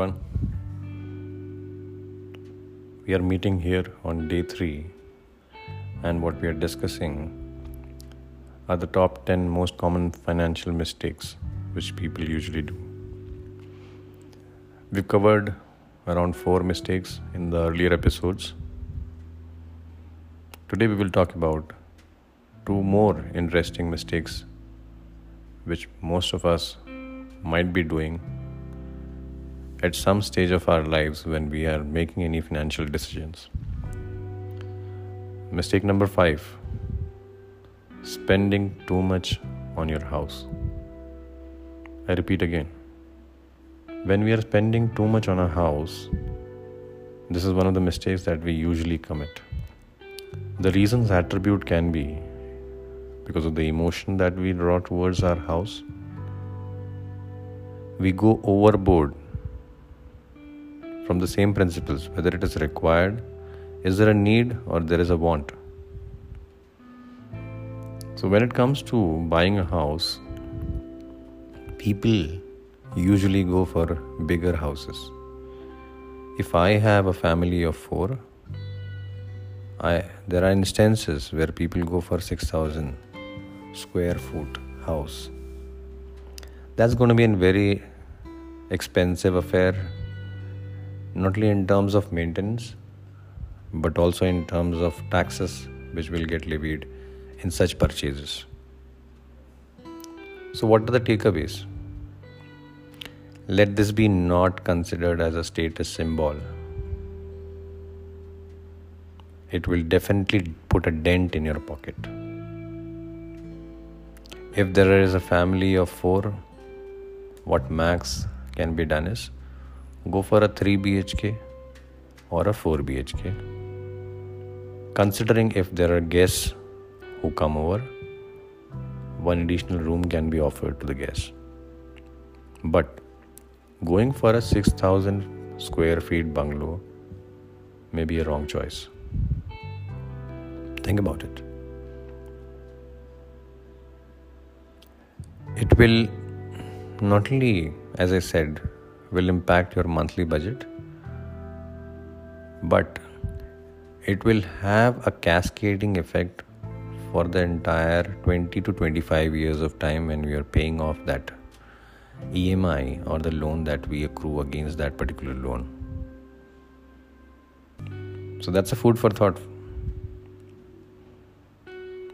everyone. We are meeting here on day three, and what we are discussing are the top 10 most common financial mistakes which people usually do. We've covered around four mistakes in the earlier episodes. Today, we will talk about two more interesting mistakes which most of us might be doing at some stage of our lives when we are making any financial decisions. Mistake number five spending too much on your house. I repeat again when we are spending too much on a house, this is one of the mistakes that we usually commit. The reasons attribute can be because of the emotion that we draw towards our house. We go overboard from the same principles, whether it is required, is there a need, or there is a want. So, when it comes to buying a house, people usually go for bigger houses. If I have a family of four, I, there are instances where people go for 6000 square foot house. That's going to be a very expensive affair, not only in terms of maintenance, but also in terms of taxes which will get levied in such purchases. So, what are the takeaways? Let this be not considered as a status symbol. It will definitely put a dent in your pocket. If there is a family of four, what max can be done is go for a 3 BHK or a 4 BHK. Considering if there are guests who come over, one additional room can be offered to the guests. But going for a 6000 square feet bungalow may be a wrong choice. Think about it. It will not only, as I said, will impact your monthly budget, but it will have a cascading effect for the entire 20 to 25 years of time when we are paying off that EMI or the loan that we accrue against that particular loan. So that's a food for thought.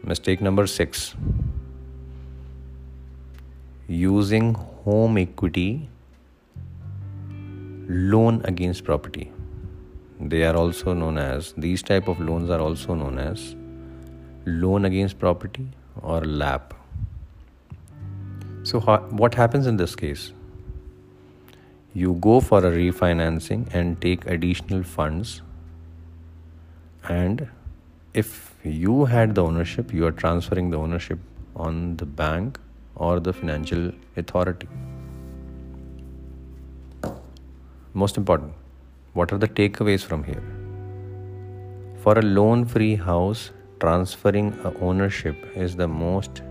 Mistake number six using home equity loan against property they are also known as these type of loans are also known as loan against property or LAP. So, what happens in this case? You go for a refinancing and take additional funds, and if you had the ownership, you are transferring the ownership on the bank or the financial authority. Most important, what are the takeaways from here? For a loan free house, transferring ownership is the most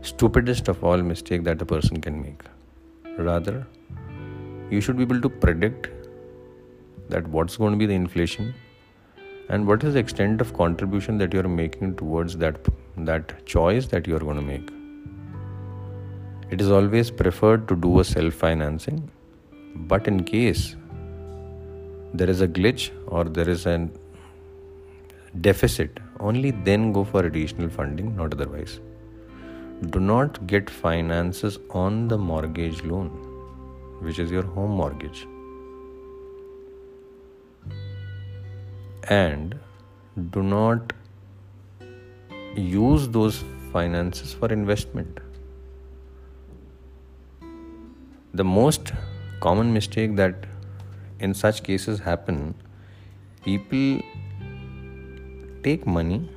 stupidest of all mistake that a person can make rather you should be able to predict that what's going to be the inflation and what is the extent of contribution that you're making towards that that choice that you're going to make it is always preferred to do a self financing but in case there is a glitch or there is a deficit only then go for additional funding, not otherwise. Do not get finances on the mortgage loan, which is your home mortgage. And do not use those finances for investment. The most common mistake that in such cases happen people take money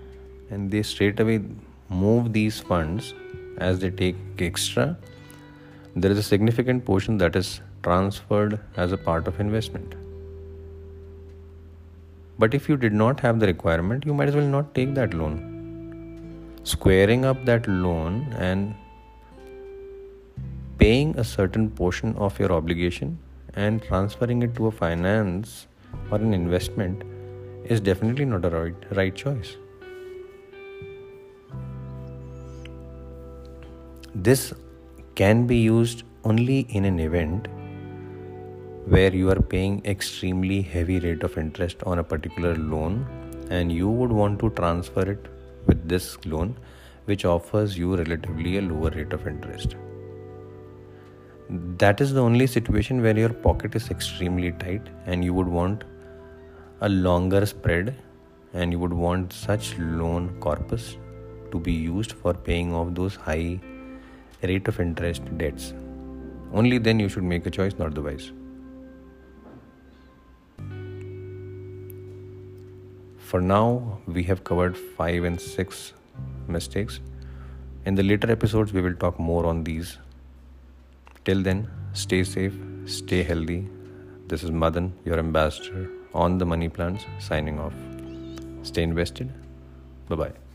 and they straight away move these funds as they take extra. There is a significant portion that is transferred as a part of investment. But if you did not have the requirement you might as well not take that loan. Squaring up that loan and paying a certain portion of your obligation and transferring it to a finance or an investment is definitely not a right, right choice. This can be used only in an event where you are paying extremely heavy rate of interest on a particular loan and you would want to transfer it with this loan which offers you relatively a lower rate of interest that is the only situation where your pocket is extremely tight and you would want a longer spread and you would want such loan corpus to be used for paying off those high rate of interest debts. Only then you should make a choice not otherwise. For now we have covered 5 and 6 mistakes. In the later episodes we will talk more on these Till then, stay safe, stay healthy. This is Madan, your ambassador on the Money Plans, signing off. Stay invested. Bye bye.